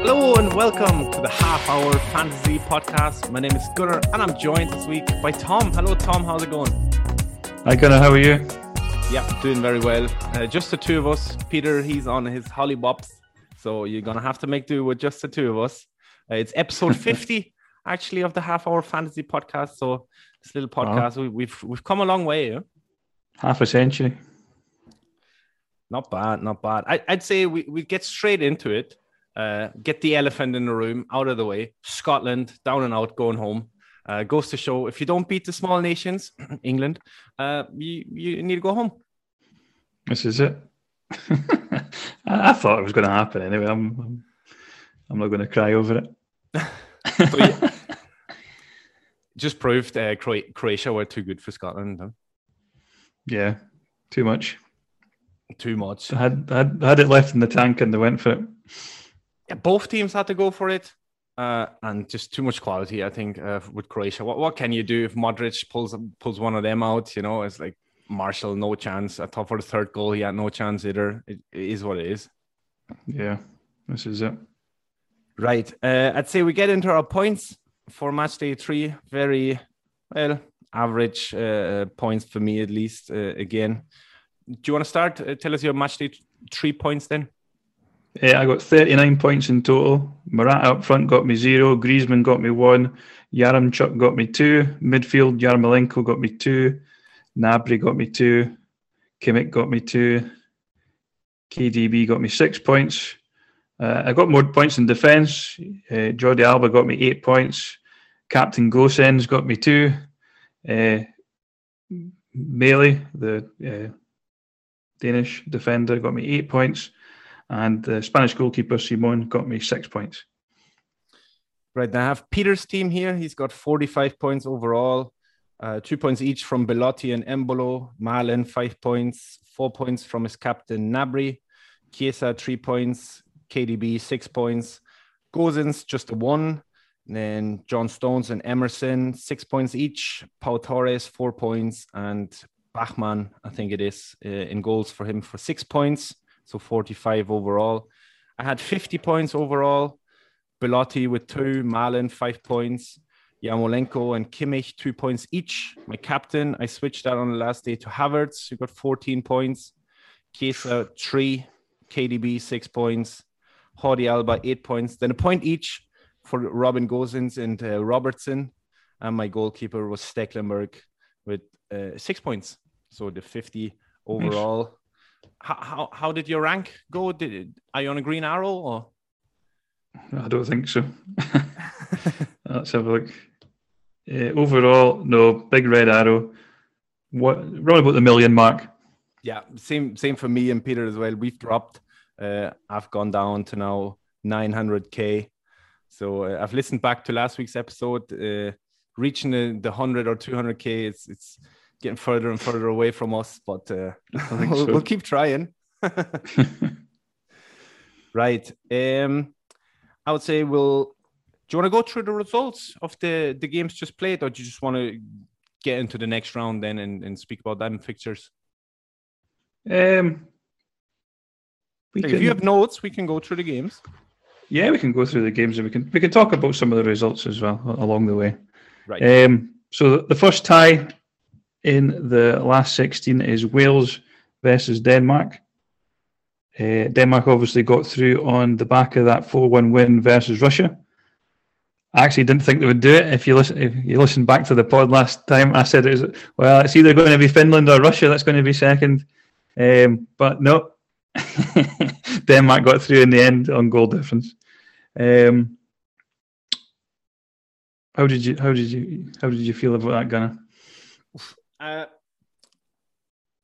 Hello and welcome to the Half Hour Fantasy Podcast. My name is Gunnar and I'm joined this week by Tom. Hello, Tom. How's it going? Hi, Gunnar. How are you? Yeah, doing very well. Uh, just the two of us. Peter, he's on his hollywops, so you're gonna have to make do with just the two of us. Uh, it's episode 50, actually, of the Half Hour Fantasy Podcast. So this little podcast, we, we've we've come a long way. Yeah? Half a century. Not bad, not bad. I, I'd say we we get straight into it. Uh, get the elephant in the room out of the way. Scotland down and out, going home. Uh, goes to show if you don't beat the small nations, England, uh, you you need to go home. This is it. I, I thought it was going to happen anyway. I'm, I'm, I'm not going to cry over it. So, yeah, just proved uh, Cro- Croatia were too good for Scotland. Huh? Yeah, too much. Too much. I had, I had, I had it left in the tank and they went for it. Yeah, both teams had to go for it. Uh, and just too much quality, I think, uh, with Croatia. What what can you do if Modric pulls pulls one of them out? You know, it's like Marshall, no chance. I thought for the third goal, he had no chance either. It, it is what it is. Yeah, this is it. Right. Uh, I'd say we get into our points for match day three. Very well, average uh, points for me at least. Uh, again, do you want to start? Uh, tell us your match day three points then. Uh, I got 39 points in total. Morata up front got me zero. Griezmann got me one. Yaremchuk got me two. Midfield, Yarmolenko got me two. Gnabry got me two. Kimmich got me two. KDB got me six points. Uh, I got more points in defence. Uh, Jordi Alba got me eight points. Captain Gosens got me two. Uh, Mæhle, the uh, Danish defender, got me eight points. And the Spanish goalkeeper, Simon, got me six points. Right. Now I have Peter's team here. He's got 45 points overall. Uh, two points each from Belotti and Embolo. Malen, five points. Four points from his captain, Gnabry. Chiesa, three points. KDB, six points. Gosens, just a one. And then John Stones and Emerson, six points each. Pau Torres, four points. And Bachmann, I think it is, uh, in goals for him for six points. So 45 overall. I had 50 points overall. Belotti with two. Malen five points. Yarmolenko and Kimmich, two points each. My captain, I switched that on the last day to Havertz, who got 14 points. Chiesa, three. KDB, six points. Jordi Alba, eight points. Then a point each for Robin Gosens and uh, Robertson. And my goalkeeper was Stekelenburg with uh, six points. So the 50 overall. How, how, how did your rank go? Did, are you on a green arrow or? I don't think so. Let's have a look. Uh, overall, no, big red arrow. What around about the million mark? Yeah, same same for me and Peter as well. We've dropped. Uh, I've gone down to now 900k. So uh, I've listened back to last week's episode. Uh, reaching the, the 100 or 200k, it's it's getting further and further away from us, but uh, we'll, so. we'll keep trying. right. Um, I would say we'll. Do you want to go through the results of the the games just played, or do you just want to get into the next round then and, and speak about them fixtures? Um, Like, If you have notes, we can go through the games. yeah, we can go through the games and we can we can talk about some of the results as well along the way. Right. Um, so the first tie in the last 16 is Wales versus Denmark. Uh, Denmark obviously got through on the back of that 4 1 win versus Russia. I actually didn't think they would do it. If you listen, if you listen back to the pod last time, I said it was well, it's either going to be Finland or Russia that's going to be second. Um, but no, Denmark got through in the end on goal difference. Um, how did you how did you how did you feel about that, Gunnar? Uh,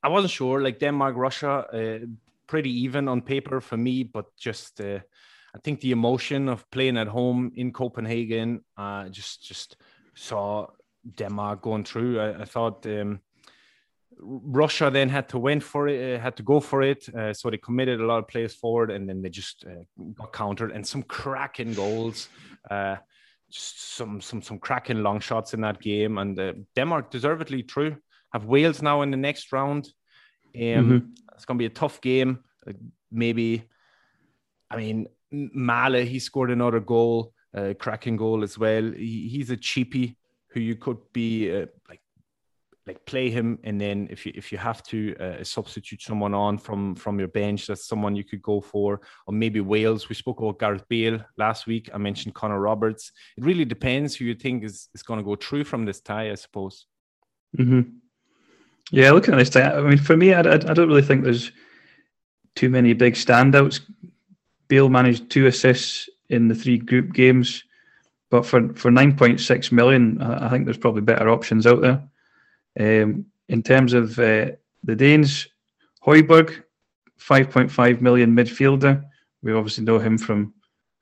I wasn't sure. Like Denmark, Russia, uh, pretty even on paper for me, but just uh, I think the emotion of playing at home in Copenhagen, uh, just just saw Denmark going through. I, I thought. Um, Russia then had to win for it, uh, had to go for it. Uh, so they committed a lot of players forward, and then they just uh, got countered and some cracking goals. Uh, some some some cracking long shots in that game, and uh, Denmark deservedly through. Have Wales now in the next round. Um, mm-hmm. It's going to be a tough game. Uh, maybe, I mean, Mæhle he scored another goal, uh, cracking goal as well. He, he's a cheapie who you could be uh, like like play him and then if you if you have to uh, substitute someone on from from your bench that's someone you could go for or maybe Wales we spoke about Gareth Bale last week I mentioned Connor Roberts it really depends who you think is, is going to go through from this tie I suppose mm-hmm. Yeah looking at this I mean for me I, I, I don't really think there's too many big standouts Bale managed two assists in the three group games but for for 9.6 million I, I think there's probably better options out there um, in terms of uh, the Danes, Højbjerg, 5.5 million midfielder. We obviously know him from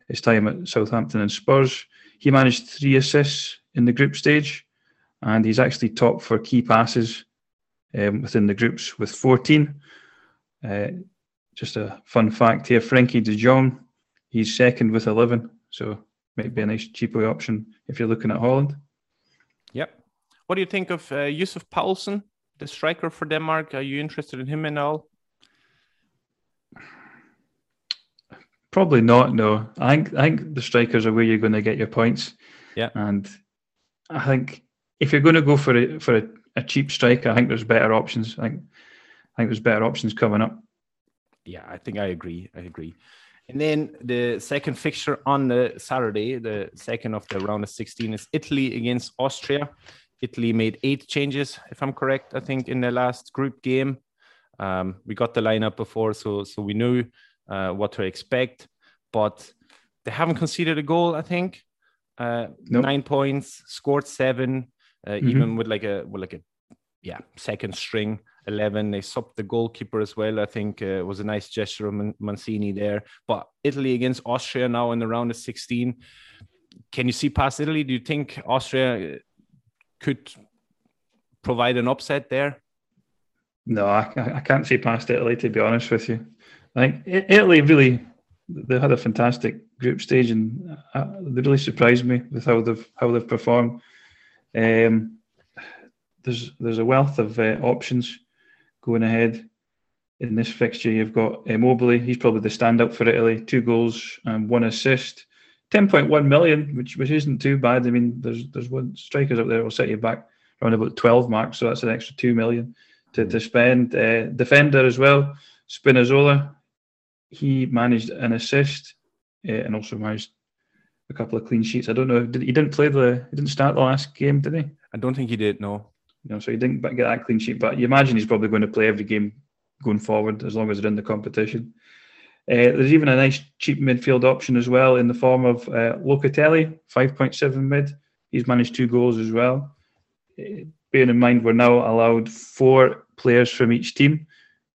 his time at Southampton and Spurs. He managed three assists in the group stage, and he's actually top for key passes um, within the groups with 14. Uh, just a fun fact here Frenkie de Jong, he's second with 11. So, might be a nice cheaper option if you're looking at Holland. Yep. What do you think of uh, Yussuf Poulsen, the striker for Denmark? Are you interested in him at all? Probably not. No, I think I think the strikers are where you're going to get your points. Yeah, and I think if you're going to go for a for a, a cheap striker, I think there's better options. I think I think there's better options coming up. Yeah, I think I agree. I agree. And then the second fixture on the Saturday, the second of the round of 16, is Italy against Austria. Italy made eight changes, if I'm correct. I think in the last group game, um, we got the lineup before, so so we knew uh, what to expect. But they haven't conceded a goal. I think uh, nope. nine points, scored seven, uh, mm-hmm. even with like a with like a yeah second string 11 they subbed the goalkeeper as well i think uh, it was a nice gesture of mancini there but italy against austria now in the round of 16 can you see past italy do you think austria could provide an upset there? No, I, I can't see past Italy to be honest with you. I think Italy really they had a fantastic group stage and uh, they really surprised me with how they've how they've performed. Um, there's there's a wealth of uh, options going ahead in this fixture. You've got Immobile, he's probably the standout for Italy, two goals and one assist. 10.1 million, which which isn't too bad. I mean, there's there's one strikers up there will set you back around about 12 marks, so that's an extra two million to, to spend. Uh, defender as well, Spinazzola, he managed an assist uh, and also managed a couple of clean sheets. I don't know, did, he didn't play the, he didn't start the last game, did he? I don't think he did. No. No, so he didn't get that clean sheet, but you imagine he's probably going to play every game going forward as long as they're in the competition. Uh, there's even a nice cheap midfield option as well in the form of uh, Locatelli, 5.7 mid. He's managed two goals as well. Uh, bearing in mind, we're now allowed four players from each team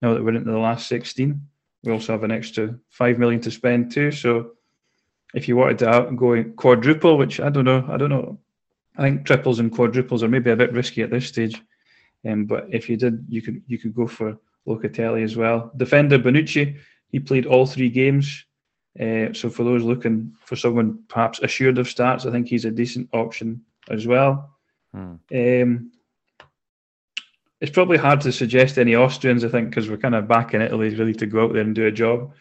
now that we're into the last 16. We also have an extra 5 million to spend too. So if you wanted to go quadruple, which I don't know, I don't know. I think triples and quadruples are maybe a bit risky at this stage. Um, but if you did, you could you could go for Locatelli as well. Defender Bonucci, he played all three games. Uh, so for those looking for someone perhaps assured of starts, I think he's a decent option as well. Hmm. Um, it's probably hard to suggest any Austrians, I think, because we're kind of back in Italy, really to go out there and do a job.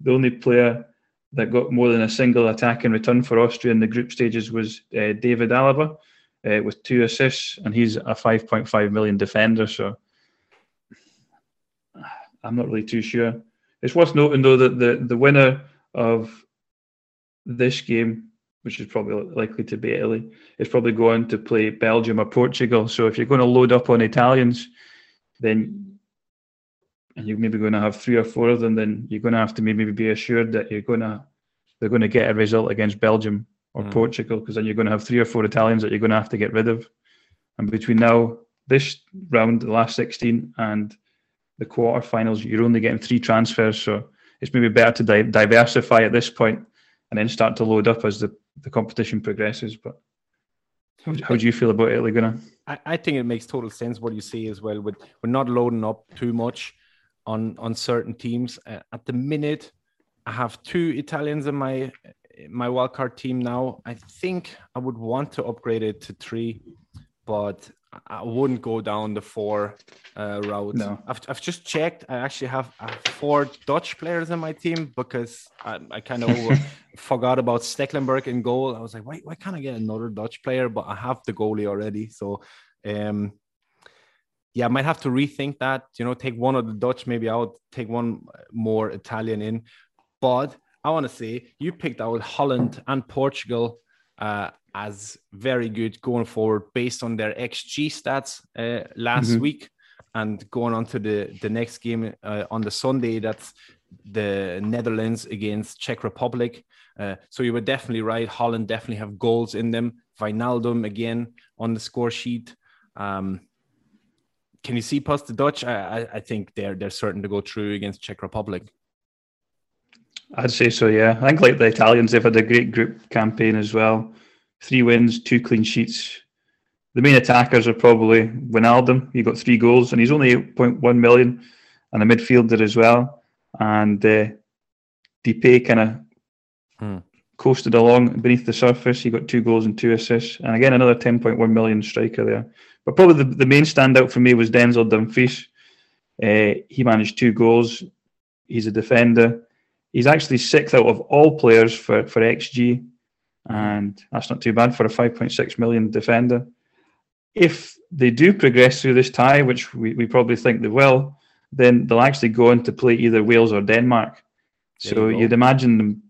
The only player that got more than a single attack in return for Austria in the group stages was uh, David Alaba uh, with two assists, and he's a 5.5 million defender. So I'm not really too sure. It's worth noting though that the the winner of this game, which is probably likely to be Italy, is probably going to play Belgium or Portugal. So if you're going to load up on Italians, then and you're maybe going to have three or four of them, then you're going to have to maybe be assured that you're going to they're going to get a result against Belgium or mm. Portugal, because then you're going to have three or four Italians that you're going to have to get rid of. And between now, this round, the last 16, and the quarterfinals, you're only getting three transfers. So it's maybe better to di- diversify at this point and then start to load up as the, the competition progresses. But how, how do you feel about it, Gunnar? I, I think it makes total sense what you say as well. With we're not loading up too much on on certain teams uh, at the minute. I have two Italians in my my wildcard team now. I think I would want to upgrade it to three, but I wouldn't go down the four uh, route. No. I've, I've just checked. I actually have, I have four Dutch players in my team because I, I kind of forgot about Stekelenburg in goal. I was like, why, why can't I get another Dutch player? But I have the goalie already. So, um, yeah, I might have to rethink that. You know, take one of the Dutch maybe out, take one more Italian in. But I want to say you picked out Holland and Portugal uh, as very good going forward based on their XG stats uh, last mm-hmm. week. And going on to the, the next game uh, on the Sunday, that's the Netherlands against Czech Republic. Uh, so you were definitely right. Holland definitely have goals in them. Wijnaldum again on the score sheet. Um, can you see past the Dutch? I, I think they're they're certain to go through against Czech Republic. I'd say so, yeah. I think like the Italians, they've had a great group campaign as well. Three wins, two clean sheets. The main attackers are probably Wijnaldum. He got three goals, and he's only 8.1 million, and a midfielder as well. And uh, Depay kind of hmm. coasted along beneath the surface. He got two goals and two assists, and again another 10.1 million striker there. But probably the, the main standout for me was Denzel Dumfries. Uh, he managed two goals. He's a defender He's actually sixth out of all players for, for XG, and that's not too bad for a 5.6 million defender. If they do progress through this tie, which we, we probably think they will, then they'll actually go on to play either Wales or Denmark. So you would imagine them.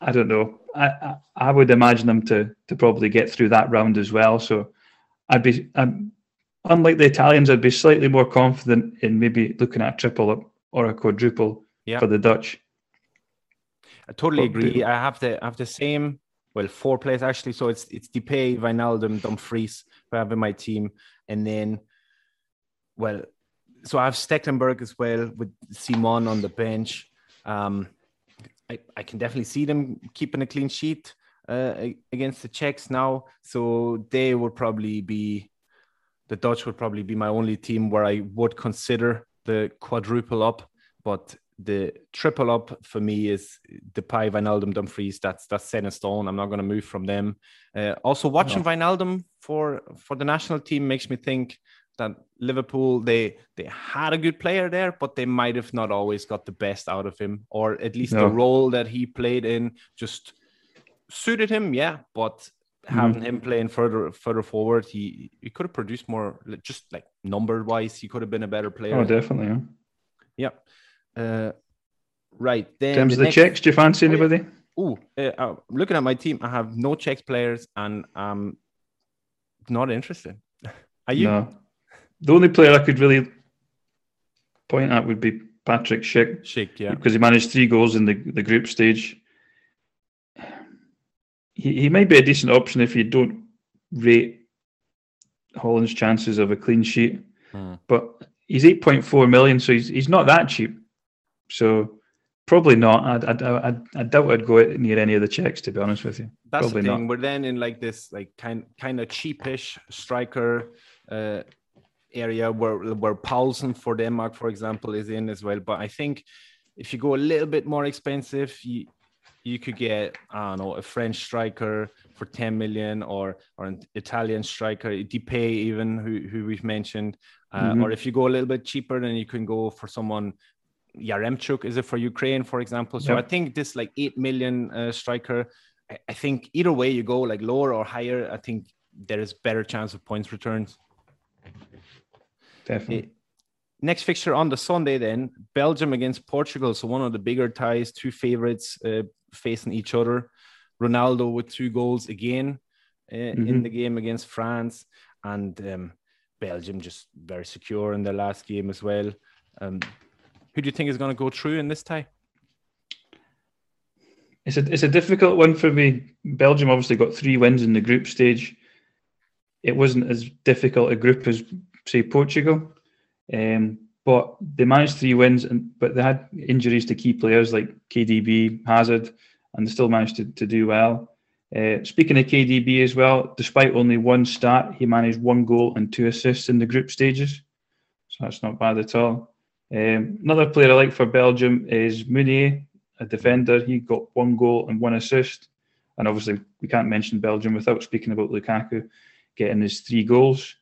I don't know. I, I, I would imagine them to to probably get through that round as well. So I'd be I'm, unlike the Italians, I'd be slightly more confident in maybe looking at a triple or a quadruple yeah. for the Dutch. I totally agree. I have the I have the same well four players actually. So it's it's Depay, Wijnaldum, Dumfries who I have in my team, and then well, so I have Stekelenburg as well with Simon on the bench. Um, I, I can definitely see them keeping a clean sheet uh, against the Czechs now. So they would probably be the Dutch would probably be my only team where I would consider the quadruple up. But the triple up for me is Depay, Wijnaldum, Dumfries. That's that's set in stone. I'm not going to move from them. Uh, also, watching no. Wijnaldum for for the national team makes me think that Liverpool they they had a good player there, but they might have not always got the best out of him, or at least no. the role that he played in just suited him. Yeah, but having mm-hmm. him playing further further forward, he he could have produced more. Just like number wise, he could have been a better player. Oh, definitely. Yeah. yeah. Uh, right then. In terms the of the next... Czechs, do you fancy anybody? Oh, uh, looking at my team, I have no Czech players, and I'm not interested. Are you? No. The only player I could really point at would be Patrik Schick. Schick, yeah, because he managed three goals in the the group stage. He he might be a decent option if you don't rate Holland's chances of a clean sheet, hmm. but he's eight point four million, so he's he's not that cheap. So probably not. I, I, I, I doubt I'd go near any of the Czechs, to be honest with you. That's probably the thing. Not. We're then in like this like kind kind of cheapish striker uh, area where where Poulsen for Denmark, for example, is in as well. But I think if you go a little bit more expensive, you you could get I don't know a French striker for 10 million or or an Italian striker, Depay even who who we've mentioned. Uh, mm-hmm. Or if you go a little bit cheaper, then you can go for someone Yaremchuk is it for Ukraine, for example. So yep. I think this like eight million uh, striker. I, I, think either way you go, like lower or higher, I think there is better chance of points returns. Definitely. It, next fixture on the Sunday, then Belgium against Portugal. So one of the bigger ties, two favorites uh, facing each other. Ronaldo with two goals again uh, mm-hmm. in the game against France, and um, Belgium just very secure in their last game as well. Um, who do you think is going to go through in this tie? It's a it's a difficult one for me. Belgium obviously got three wins in the group stage. It wasn't as difficult a group as say Portugal. Um, but they managed three wins, and but they had injuries to key players like KDB, Hazard, and they still managed to, to do well. Uh, speaking of KDB as well, despite only one start, he managed one goal and two assists in the group stages, so that's not bad at all. Um, another player I like for Belgium is Meunier, a defender. He got one goal and one assist, and obviously we can't mention Belgium without speaking about Lukaku getting his three goals.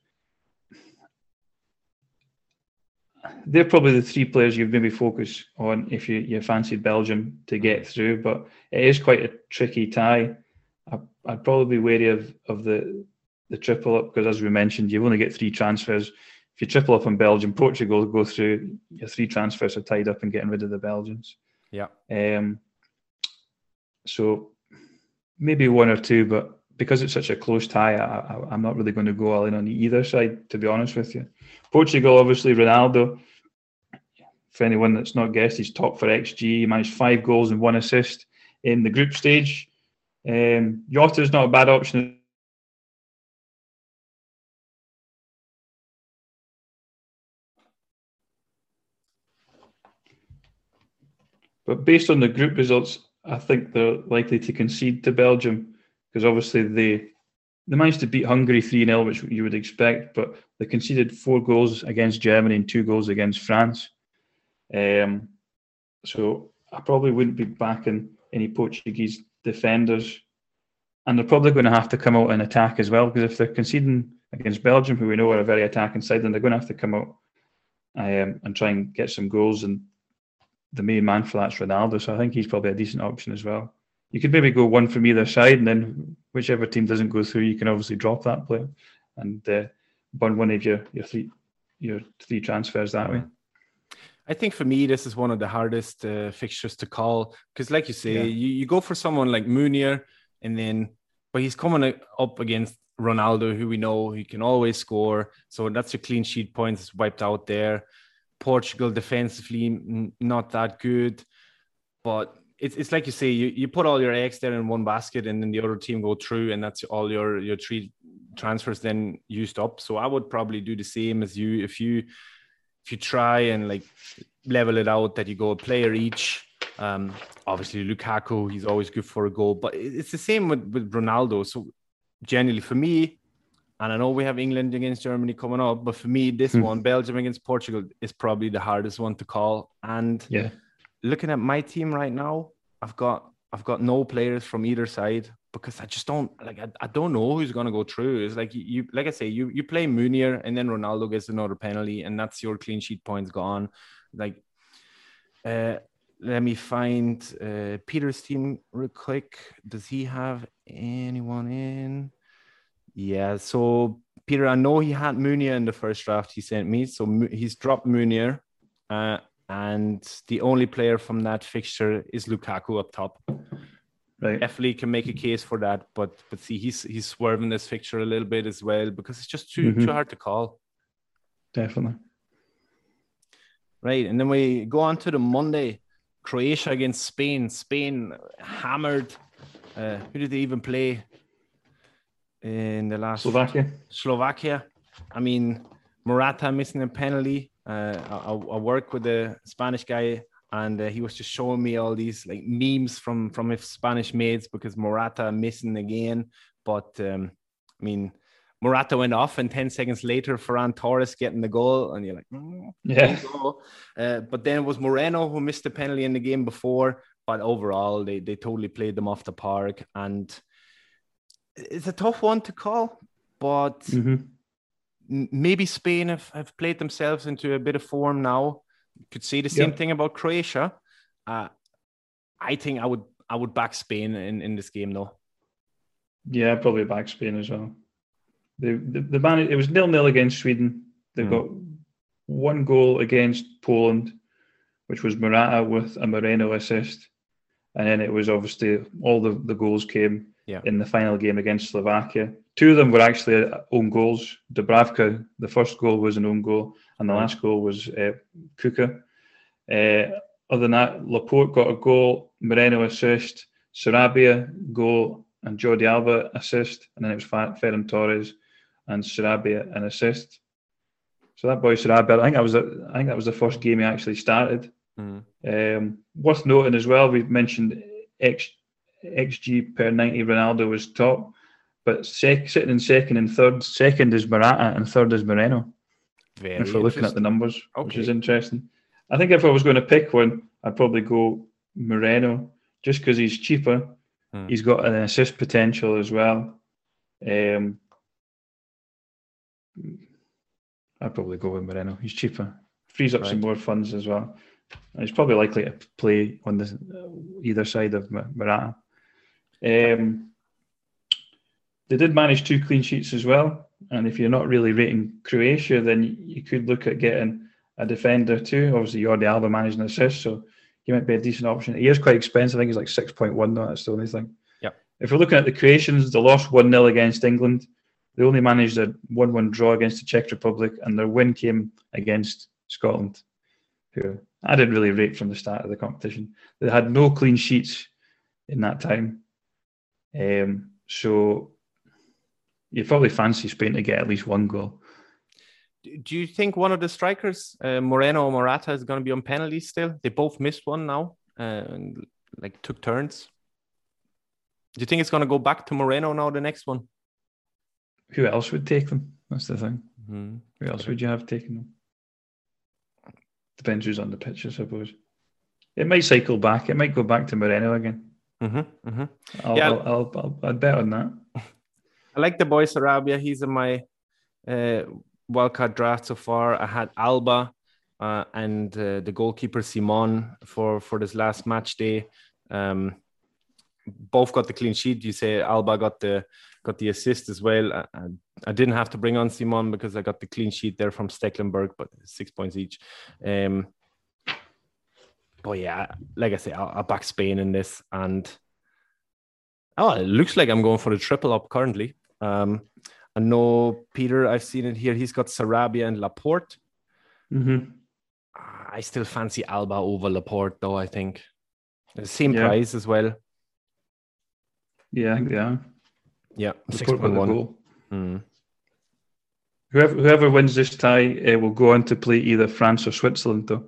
They're probably the three players you've maybe focus on if you, you fancied Belgium to get through. But it is quite a tricky tie. I, would probably be wary of, of the the triple up because, as we mentioned, you only get three transfers. If you triple up on Belgium, Portugal go through. Your three transfers are tied up in getting rid of the Belgians. Yeah. Um. So maybe one or two, but because it's such a close tie, I, am not really going to go all in on either side, to be honest with you. Portugal, obviously, Ronaldo. For anyone that's not guessed, he's top for XG. He managed five goals and one assist in the group stage. Um, is not a bad option. But based on the group results, I think they're likely to concede to Belgium because obviously they they managed to beat Hungary 3 0, which you would expect, but they conceded four goals against Germany and two goals against France. Um, so I probably wouldn't be backing any Portuguese defenders. And they're probably going to have to come out and attack as well, because if they're conceding against Belgium, who we know are a very attacking side, then they're going to have to come out um, and try and get some goals. And the main man for that's Ronaldo. So I think he's probably a decent option as well you could maybe go one from either side, and then whichever team doesn't go through, you can obviously drop that player and uh, burn one of your your three your three transfers that way. I think for me, this is one of the hardest uh, fixtures to call because, like you say, yeah. you, you go for someone like Meunier, and then but he's coming up against Ronaldo, who we know he can always score. So that's your clean sheet points wiped out there. Portugal defensively not that good, but it's, it's like you say, you, you put all your eggs there in one basket and then the other team go through and that's all your, your three transfers then used up. So I would probably do the same as you. If you, if you try and like level it out that you go a player each, um, obviously Lukaku, he's always good for a goal, but it's the same with, with Ronaldo. So generally for me, and I know we have England against Germany coming up, but for me, this hmm. one, Belgium against Portugal, is probably the hardest one to call. And yeah, looking at my team right now, I've got I've got no players from either side because I just don't like I, I don't know who's gonna go through. It's like you, you like I say, you you play Meunier and then Ronaldo gets another penalty and that's your clean sheet points gone. Like uh let me find uh Peter's team real quick. Does he have anyone in? Yeah, so Peter, I know he had Meunier in the first draft he sent me, so he's dropped Munir. Uh, and the only player from that fixture is Lukaku up top. Right. Definitely can make a case for that, but but see, he's he's swerving this fixture a little bit as well because it's just too mm-hmm. too hard to call. Definitely. Right, and then we go on to the Monday, Croatia against Spain. Spain hammered. Uh, who did they even play in the last Slovakia? Slovakia. I mean, Morata missing a penalty. Uh, I, I work with a Spanish guy, and uh, he was just showing me all these like memes from from his Spanish mates because Morata missing again. But um, I mean, Morata went off, and ten seconds later, Ferran Torres getting the goal, and you're like, mm, yeah. Uh, but then it was Moreno who missed the penalty in the game before. But overall, they they totally played them off the park, and it's a tough one to call. But mm-hmm maybe Spain have, have played themselves into a bit of form now. Could say the same thing about Croatia. Uh, I think I would I would back Spain in, in this game though. Yeah, probably back Spain as well. The the, the man it was nil nil against Sweden. They've mm. got one goal against Poland, which was Morata with a Moreno assist. And then it was obviously all the, the goals came Yeah. in the final game against Slovakia. Two of them were actually own goals. Dubravka, the first goal was an own goal, and the last goal was uh, Kucka. Uh, other than that, Laporte got a goal, Moreno assist, Sarabia goal, and Jordi Alba assist, and then it was Ferran Torres and Sarabia an assist. So that boy Sarabia, I think that was the, I think that was the first game he actually started. Mm. Um, worth noting as well, we've mentioned X, XG per 90 Ronaldo was top, but sec, sitting in second and third, second is Morata and third is Moreno. Very if we're looking at the numbers, which is interesting. I think if I was going to pick one, I'd probably go Moreno just because he's cheaper. Hmm. He's got an assist potential as well. Um, I'd probably go with Moreno. He's cheaper, frees up some more funds as well. And he's probably likely to play on the either side of Morata. Um, they did manage two clean sheets as well. And if you're not really rating Croatia, then you- could look at getting a defender too. Obviously, Jordi Alba managed an assist, so he might be a decent option. He is quite expensive. I think he's like 6.1 though. That's the only thing. Yep. If we're looking at the Croatians, they lost 1 0 against England. They only managed a 1 1 draw against the Czech Republic, and their win came against Scotland, who I didn't really rate from the start of the competition. They had no clean sheets in that time. Um, so you probably fancy Spain to get at least one goal. Do you think one of the strikers, uh, Moreno or Morata, is going to be on penalties still? They both missed one now, uh, and like took turns. Do you think it's going to go back to Moreno now, the next one? Who else would take them? That's the thing. Hmm. Who else would you have taken them? Depends who's on the pitch, I suppose. It might cycle back. It might go back to Moreno again. Mm-hmm, mm-hmm. I'll, Yeah. I'll, I'll, I'll, I'd bet on that. I like the boy Sarabia. He's in my uh, wildcard draft so far. I had Alba uh, and uh, the goalkeeper Simon for for this last match day. Um, both got the clean sheet. You say Alba got the got the assist as well. I, I, I didn't have to bring on Simon because I got the clean sheet there from Stekelenburg, but six points each. Um, but yeah, like I say, I'll, I'll back Spain in this and. Oh, it looks like I'm going for the triple up currently. Um, I know Peter, I've seen it here. He's got Sarabia and Laporte. Mm-hmm. I still fancy Alba over Laporte, though. I think the same Yeah. price as well. Yeah, I think they are. Yeah, six point one. Mm. Whoever, whoever wins this tie uh, will go on to play either France or Switzerland, though.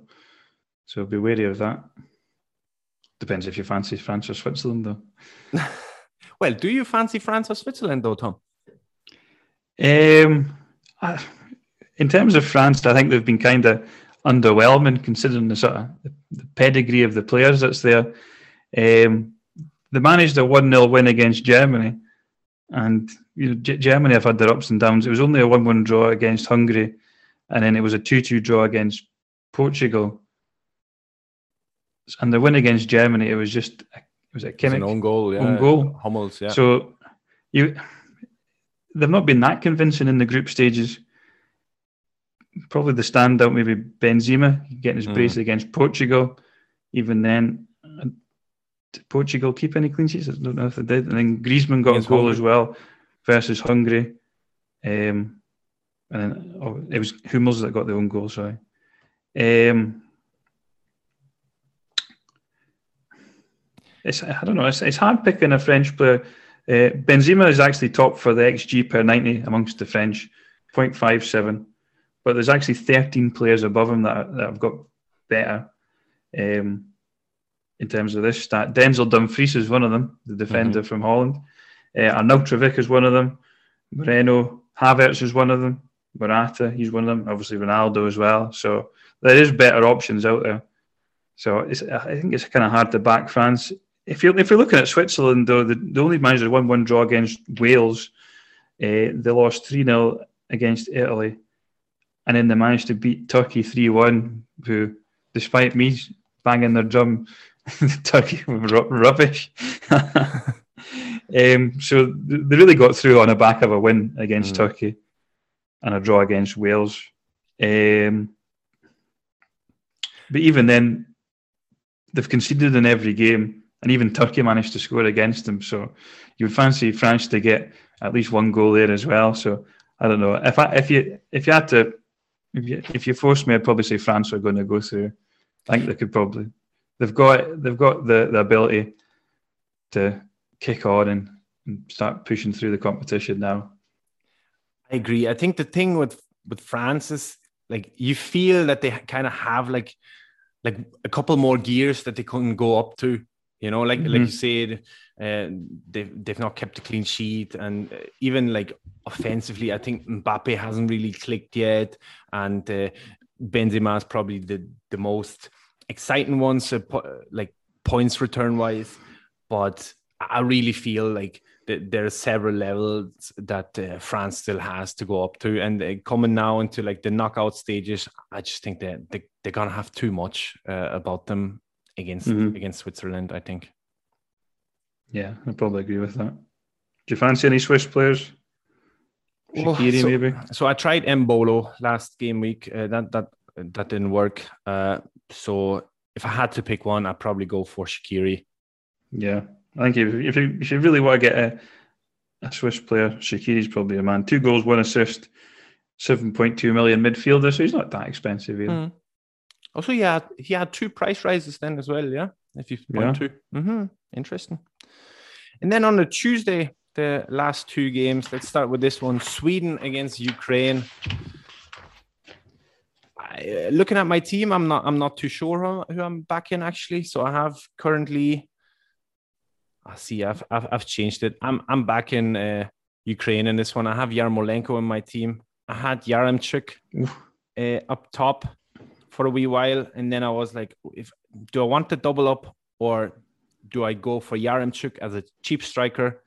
So be wary of that. Depends if you fancy France or Switzerland, though. Well, do you fancy France or Switzerland, though, Tom? Um, I, in terms of France, I think they've been kind of underwhelming considering the sort of the, pedigree of the players that's there. Um, they managed a one 0 win against Germany, and you know G- Germany have had their ups and downs. It was only a one one draw against Hungary, and then it was a two two draw against Portugal. And the win against Germany, it was just it was a It's an own goal, yeah. Own goal. Hummels, yeah. so you they've not been that convincing in the group stages. Probably the standout maybe Benzema getting his Mm. brace against Portugal. Even then, uh, did Portugal keep any clean sheets? I don't know if they did. And then Griezmann got Against a goal Hungary. as well versus Hungary. Um, and then oh, it was Hummels that got the own goal. Sorry. Um, it's I don't know. It's, it's hard picking a French player. Uh, Benzema is actually top for the XG per 90 amongst the French, 0.57. But there's actually 13 players above him that, that have got better um, in terms of this stat. Denzel Dumfries is one of them, the defender from Holland. Uh, Arnautovic is one of them. Moreno, Havertz is one of them. Morata, he's one of them. Obviously Ronaldo as well. So there is better options out there. So it's, I think it's kind of hard to back France. If you're if you're looking at Switzerland, though, the, the only managed a one-one draw against Wales. Uh, they lost three 0 against Italy, and then they managed to beat Turkey three one. Who, despite me banging their drum, Turkey were rubbish. um, so they really got through on the back of a win against Mm. Turkey and a draw against Wales. Um, but even then, they've conceded in every game, and even Turkey managed to score against them. So you would fancy France to get at least one goal there as well. So I don't know if I if you if you had to if you if you forced me, I'd probably say France are going to go through. I think they could probably they've got they've got the, the ability to kick on and, and start pushing through the competition now. I agree. I think the thing with with France is like you feel that they kind of have like like a couple more gears that they couldn't go up to. You know, like mm-hmm. like you said, uh, they've they've not kept a clean sheet, and uh, even like offensively, I think Mbappe hasn't really clicked yet, and uh, Benzema is probably the the most exciting one, uh, po- like points return wise. But I really feel like there are several levels that uh, France still has to go up to, and uh, coming now into like the knockout stages, I just think that they, they're gonna have too much uh, about them against mm-hmm. against Switzerland. I think. Yeah, I probably agree with that. Do you fancy any Swiss players? Shaqiri, so, maybe. So I tried Embolo last game week. Uh, that that that didn't work. Uh, so if I had to pick one, I'd probably go for Shaqiri. Yeah, I think if, if, you, if you really want to get a, a Swiss player, Shaqiri's probably a man. Two goals, one assist, 7.2 million midfielder, so he's not that expensive either. Mm. Also, yeah, he had two price rises then as well, yeah, if you want yeah. to. Mm-hmm. Interesting. And then on the Tuesday, the last two games, let's start with this one Sweden against Ukraine. I, uh, looking at my team, I'm not I'm not too sure who, who I'm backing actually. So I have currently I see. I've, I've, I've changed it. I'm I'm back in uh, Ukraine in this one. I have Yarmolenko in my team. I had Yaremchuk uh, up top for a wee while, and then I was like, if do I want to double up or do I go for Yaremchuk as a cheap striker,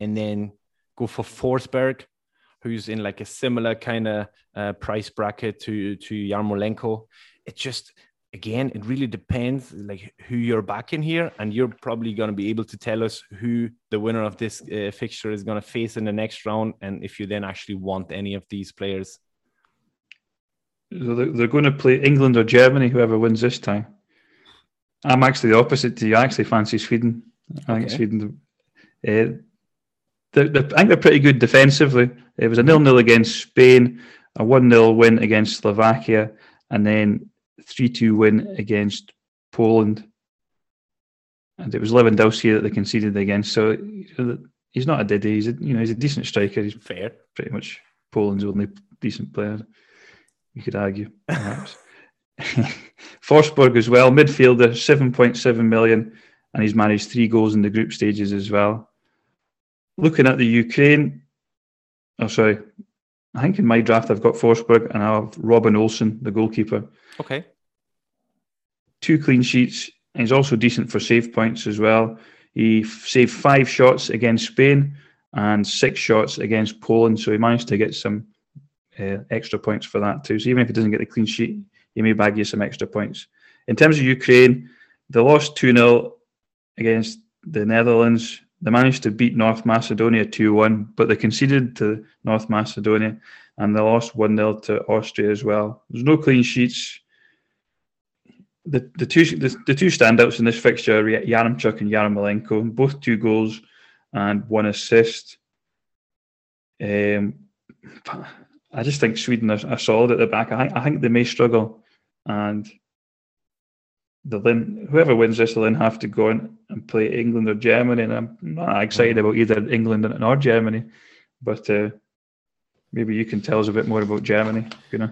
and then go for Forsberg, who's in like a similar kind of uh, price bracket to to Yarmolenko? It just again, it really depends like who you're backing here, and you're probably going to be able to tell us who the winner of this uh, fixture is going to face in the next round, and if you then actually want any of these players. They're going to play England or Germany, whoever wins this time. I'm actually the opposite to you. I actually fancy Sweden. I okay. think Sweden. Uh, they're, they're, I think they're pretty good defensively. It was a nil nil against Spain, a one 0 win against Slovakia, and then 3 2 win against Poland. And it was Lewandowski that they conceded against. So he's not a diddy. He's a, you know he's a decent striker. He's fair. Pretty much Poland's only decent player. You could argue, perhaps. Forsberg as well, midfielder, seven point seven million, and he's managed three goals in the group stages as well. Looking at the Ukraine, oh sorry, I think in my draft I've got Forsberg and I have Robin Olsen, the goalkeeper. Okay. Two clean sheets. He's also decent for save points as well. He saved five shots against Spain and six shots against Poland, so he managed to get some uh, extra points for that too. So even if he doesn't get the clean sheet, he may bag you some extra points. In terms of Ukraine, they lost 2 0 against the Netherlands. They managed to beat North Macedonia 2 1, but they conceded to North Macedonia and they lost 1 0 to Austria as well. There's no clean sheets. The, the two the, the two standouts in this fixture are Yaremchuk and Yarmolenko, both two goals and one assist. Um, I just think Sweden are, are solid at the back. I, I think they may struggle, and the then whoever wins this will then have to go in and play England or Germany. And I'm not excited mm. about either England or Germany, but uh, maybe you can tell us a bit more about Germany. You know.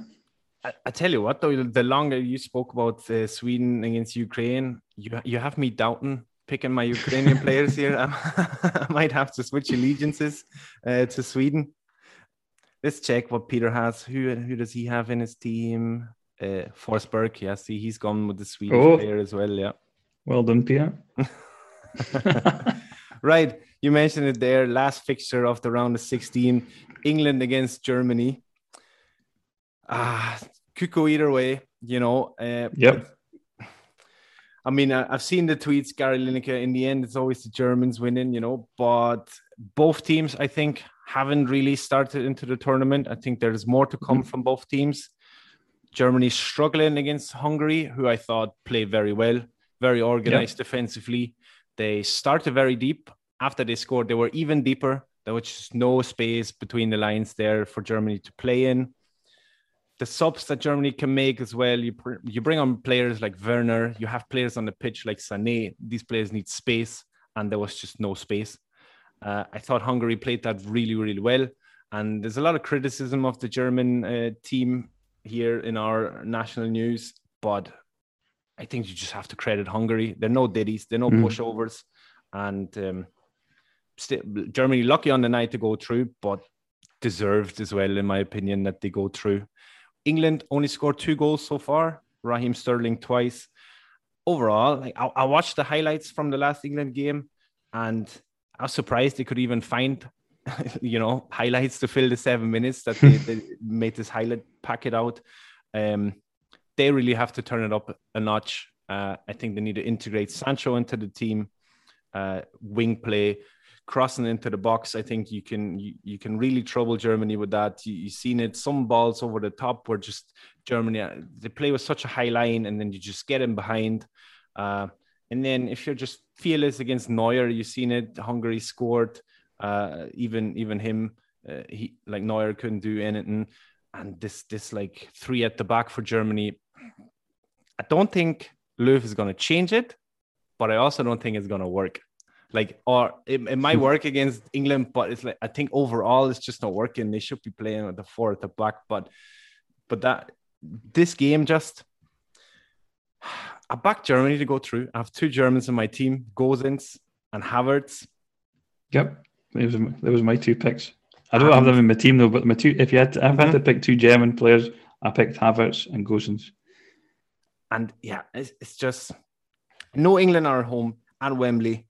I, I tell you what, though, the longer you spoke about uh, Sweden against Ukraine, you you have me doubting picking my Ukrainian players here. I might have to switch allegiances uh, to Sweden. Let's check what Peter has. Who who does he have in his team? Uh, Forsberg, yeah. See, he's gone with the Swedish oh. player as well. Yeah. Well done, Peter. right, you mentioned it there. Last fixture of the round of 16, England against Germany. Ah, could go either way, you know. Uh, yep. I mean, I've seen the tweets, Gary Lineker. In the end, it's always the Germans winning, you know. But both teams, I think, haven't really started into the tournament. I think there's more to come mm-hmm. from both teams. Germany struggling against Hungary, who I thought played very well, very organized yep. defensively. They started very deep. After they scored, they were even deeper. There was just no space between the lines there for Germany to play in. The subs that Germany can make as well. You you bring on players like Werner. You have players on the pitch like Sané. These players need space, and there was just no space. Uh, I thought Hungary played that really, really well. And there's a lot of criticism of the German uh, team here in our national news, but I think you just have to credit Hungary. They're no ditties, they're no mm. pushovers, and um, st- Germany lucky on the night to go through, but deserved as well, in my opinion, that they go through. England only scored two goals so far. Raheem Sterling twice. Overall, like I, I watched the highlights from the last England game, and I was surprised they could even find, you know, highlights to fill the seven minutes that they, they made this highlight packet out. Um, they really have to turn it up a notch. Uh, I think they need to integrate Sancho into the team, uh, wing play, crossing into the box. I think you can you, you can really trouble Germany with that. You, have seen it. Some balls over the top were just Germany. Uh, they play with such a high line, and then you just get in behind. Uh, and then if you're just fearless against Neuer, you've seen it. Hungary scored. Uh, even even him, uh, he like Neuer couldn't do anything. And this this like three at the back for Germany. I don't think Löw is going to change it, but I also don't think it's going to work. Like, or it, it might work against England, but it's like I think overall it's just not working. They should be playing with the four at the back, but but that this game just I back Germany to go through. I have two Germans in my team, Gosens and Havertz. Yep, it was that was my two picks. I don't and, have them in my team though, but my two. If you had, to, mm-hmm. had to pick two German players, I picked Havertz and Gosens. And yeah, it's, it's just no England are at home at Wembley,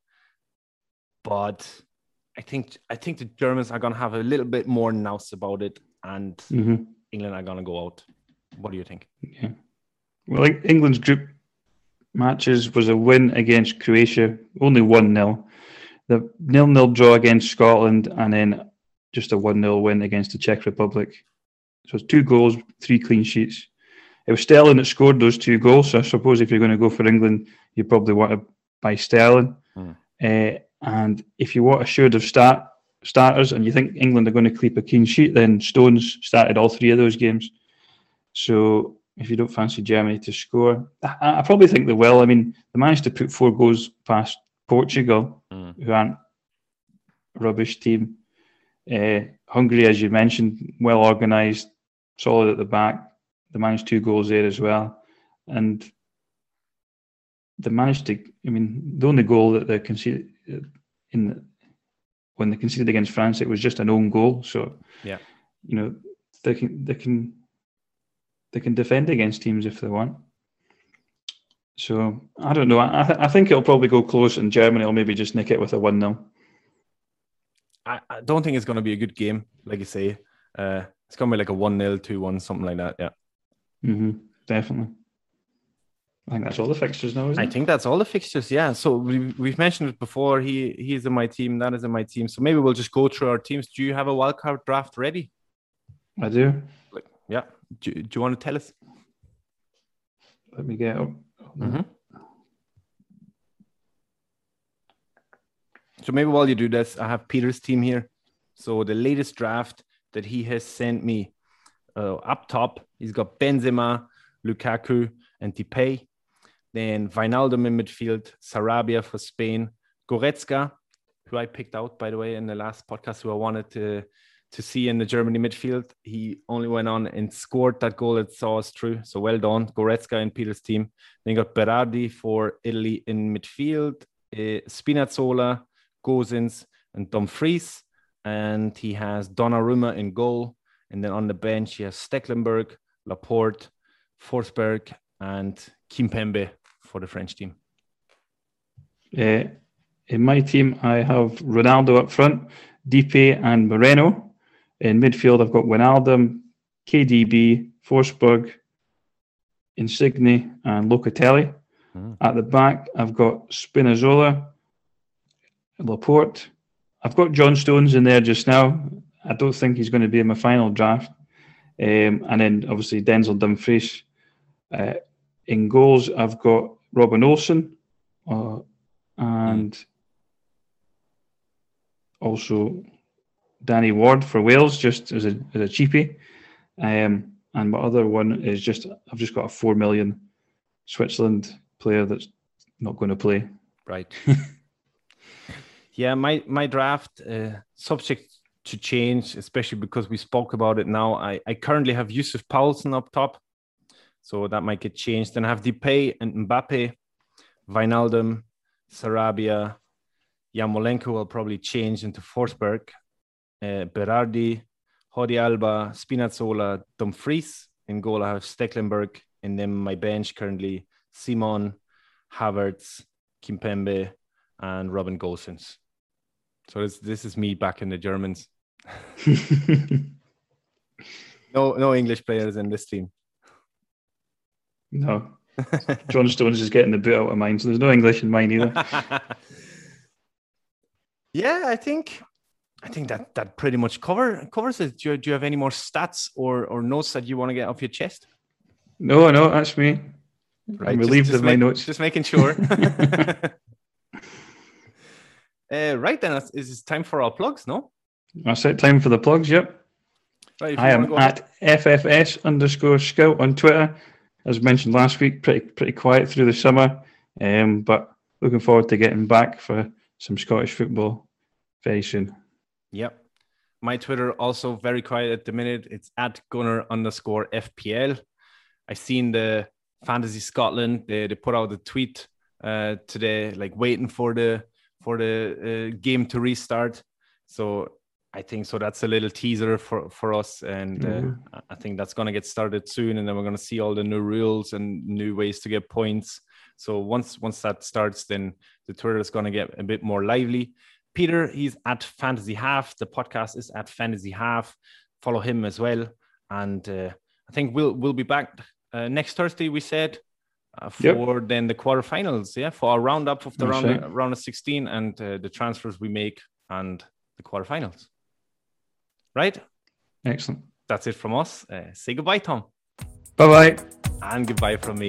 but I think I think the Germans are going to have a little bit more nous about it, and mm-hmm. England are going to go out. What do you think? Yeah. Well, England's group matches was a win against Croatia, only 1 0. The nil nil draw against Scotland, and then just a 1 0 win against the Czech Republic. So it's two goals, three clean sheets. It was Sterling that scored those two goals. So I suppose if you're going to go for England, you probably want to buy Sterling. Mm. Uh, and if you want a assured of start starters and you think England are going to keep a clean sheet, then Stones started all three of those games. So if you don't fancy Germany to score. I, I, probably think they will. I mean, they managed to put four goals past Portugal, mm. who aren't a rubbish team. Uh, Hungary, as you mentioned, well organised, solid at the back. They managed two goals there as well. And they managed to, I mean, the only goal that they conceded uh, in the, when they conceded against France, it was just an own goal. So, yeah, you know, they can, they can, they can defend against teams if they want. So I don't know. I, th- I think it'll probably go close, and Germany will maybe just nick it with a one 0 I, I don't think it's going to be a good game, like you say. Uh, it's going to be like a one 0 two one, something like that. Yeah. Mm-hmm. Definitely. I think that's all the fixtures now, I it? I think that's all the fixtures. Yeah. So we we've mentioned it before. He he's in my team. That is in my team. So maybe we'll just go through our teams. Do you have a wildcard draft ready? I do. Like, yeah. Do, do you want to tell us? Let me get up. Mm-hmm. So maybe while you do this, I have Peter's team here. So the latest draft that he has sent me uh, up top, he's got Benzema, Lukaku, and Depay. Then Wijnaldum in midfield, Sarabia for Spain, Goretzka, who I picked out by the way in the last podcast, who I wanted to to see in the Germany midfield. He only went on and scored that goal that saw us through. So well done, Goretzka and Peter's team. Then got Berardi for Italy in midfield, uh, Spinazzola, Gosens, and Dumfries. And he has Donnarumma in goal. And then on the bench, he has Stekelenburg, Laporte, Forsberg, and Kimpembe for the French team. Uh, in my team, I have Ronaldo up front, Depay and Moreno. In midfield, I've got Wijnaldum, KDB, Forsberg, Insigne, and Locatelli. Mm. At the back, I've got Spinazzola, Laporte. I've got John Stones in there just now. I don't think he's going to be in my final draft. Um, and then obviously Denzel Dumfries. Uh, in goals, I've got Robin Olsen uh, and mm. also Danny Ward for Wales, just as a, as a cheapie. Um, and my other one is just I've just got a four million Switzerland player that's not going to play. Right. yeah, my my draft uh, subject to change, especially because we spoke about it now. I, I currently have Yusuf Poulsen up top, so that might get changed. Then I have Depay and Mbappe, Wijnaldum, Sarabia, Yarmolenko will probably change into Forsberg, uh, Berardi, Jordi Alba, Spinazzola, Dumfries. In goal, I have Stekelenburg. And then my bench currently, Simon, Havertz, Kimpembe, and Robin Gosens. So this, this is me back in the Germans. no, no English players in this team. No. John Stones is getting the boot out of mine, so there's no English in mine either. yeah, I think I think that that pretty much cover covers it. Do you, do you have any more stats or or notes that you want to get off your chest? No, no, that's me. Right, I'm relieved just, just of my notes. Just making sure. uh, right then, it's time for our plugs, no? That's it. Time for the plugs. Yep. Right, I am at FFS underscore scout on Twitter. As mentioned last week, pretty pretty quiet through the summer, um, but looking forward to getting back for some Scottish football very soon. Yep. My Twitter also very quiet at the minute. It's at Gunner underscore FPL. I seen the Fantasy Scotland. They, they put out a tweet uh, today, like waiting for the for the uh, game to restart. So I think so. That's a little teaser for for us, and uh, mm-hmm. I think that's going to get started soon. And then we're going to see all the new rules and new ways to get points. So once once that starts, then the Twitter is going to get a bit more lively. Peter, he's at Fantasy Half. The podcast is at Fantasy Half. Follow him as well. And uh, I think we'll we'll be back uh, next Thursday. We said uh, for yep. then the quarterfinals. Yeah, for our roundup of the round right. round of sixteen and uh, the transfers we make and the quarterfinals. Right. Excellent. That's it from us. Uh, say goodbye, Tom. Bye bye. And goodbye from me.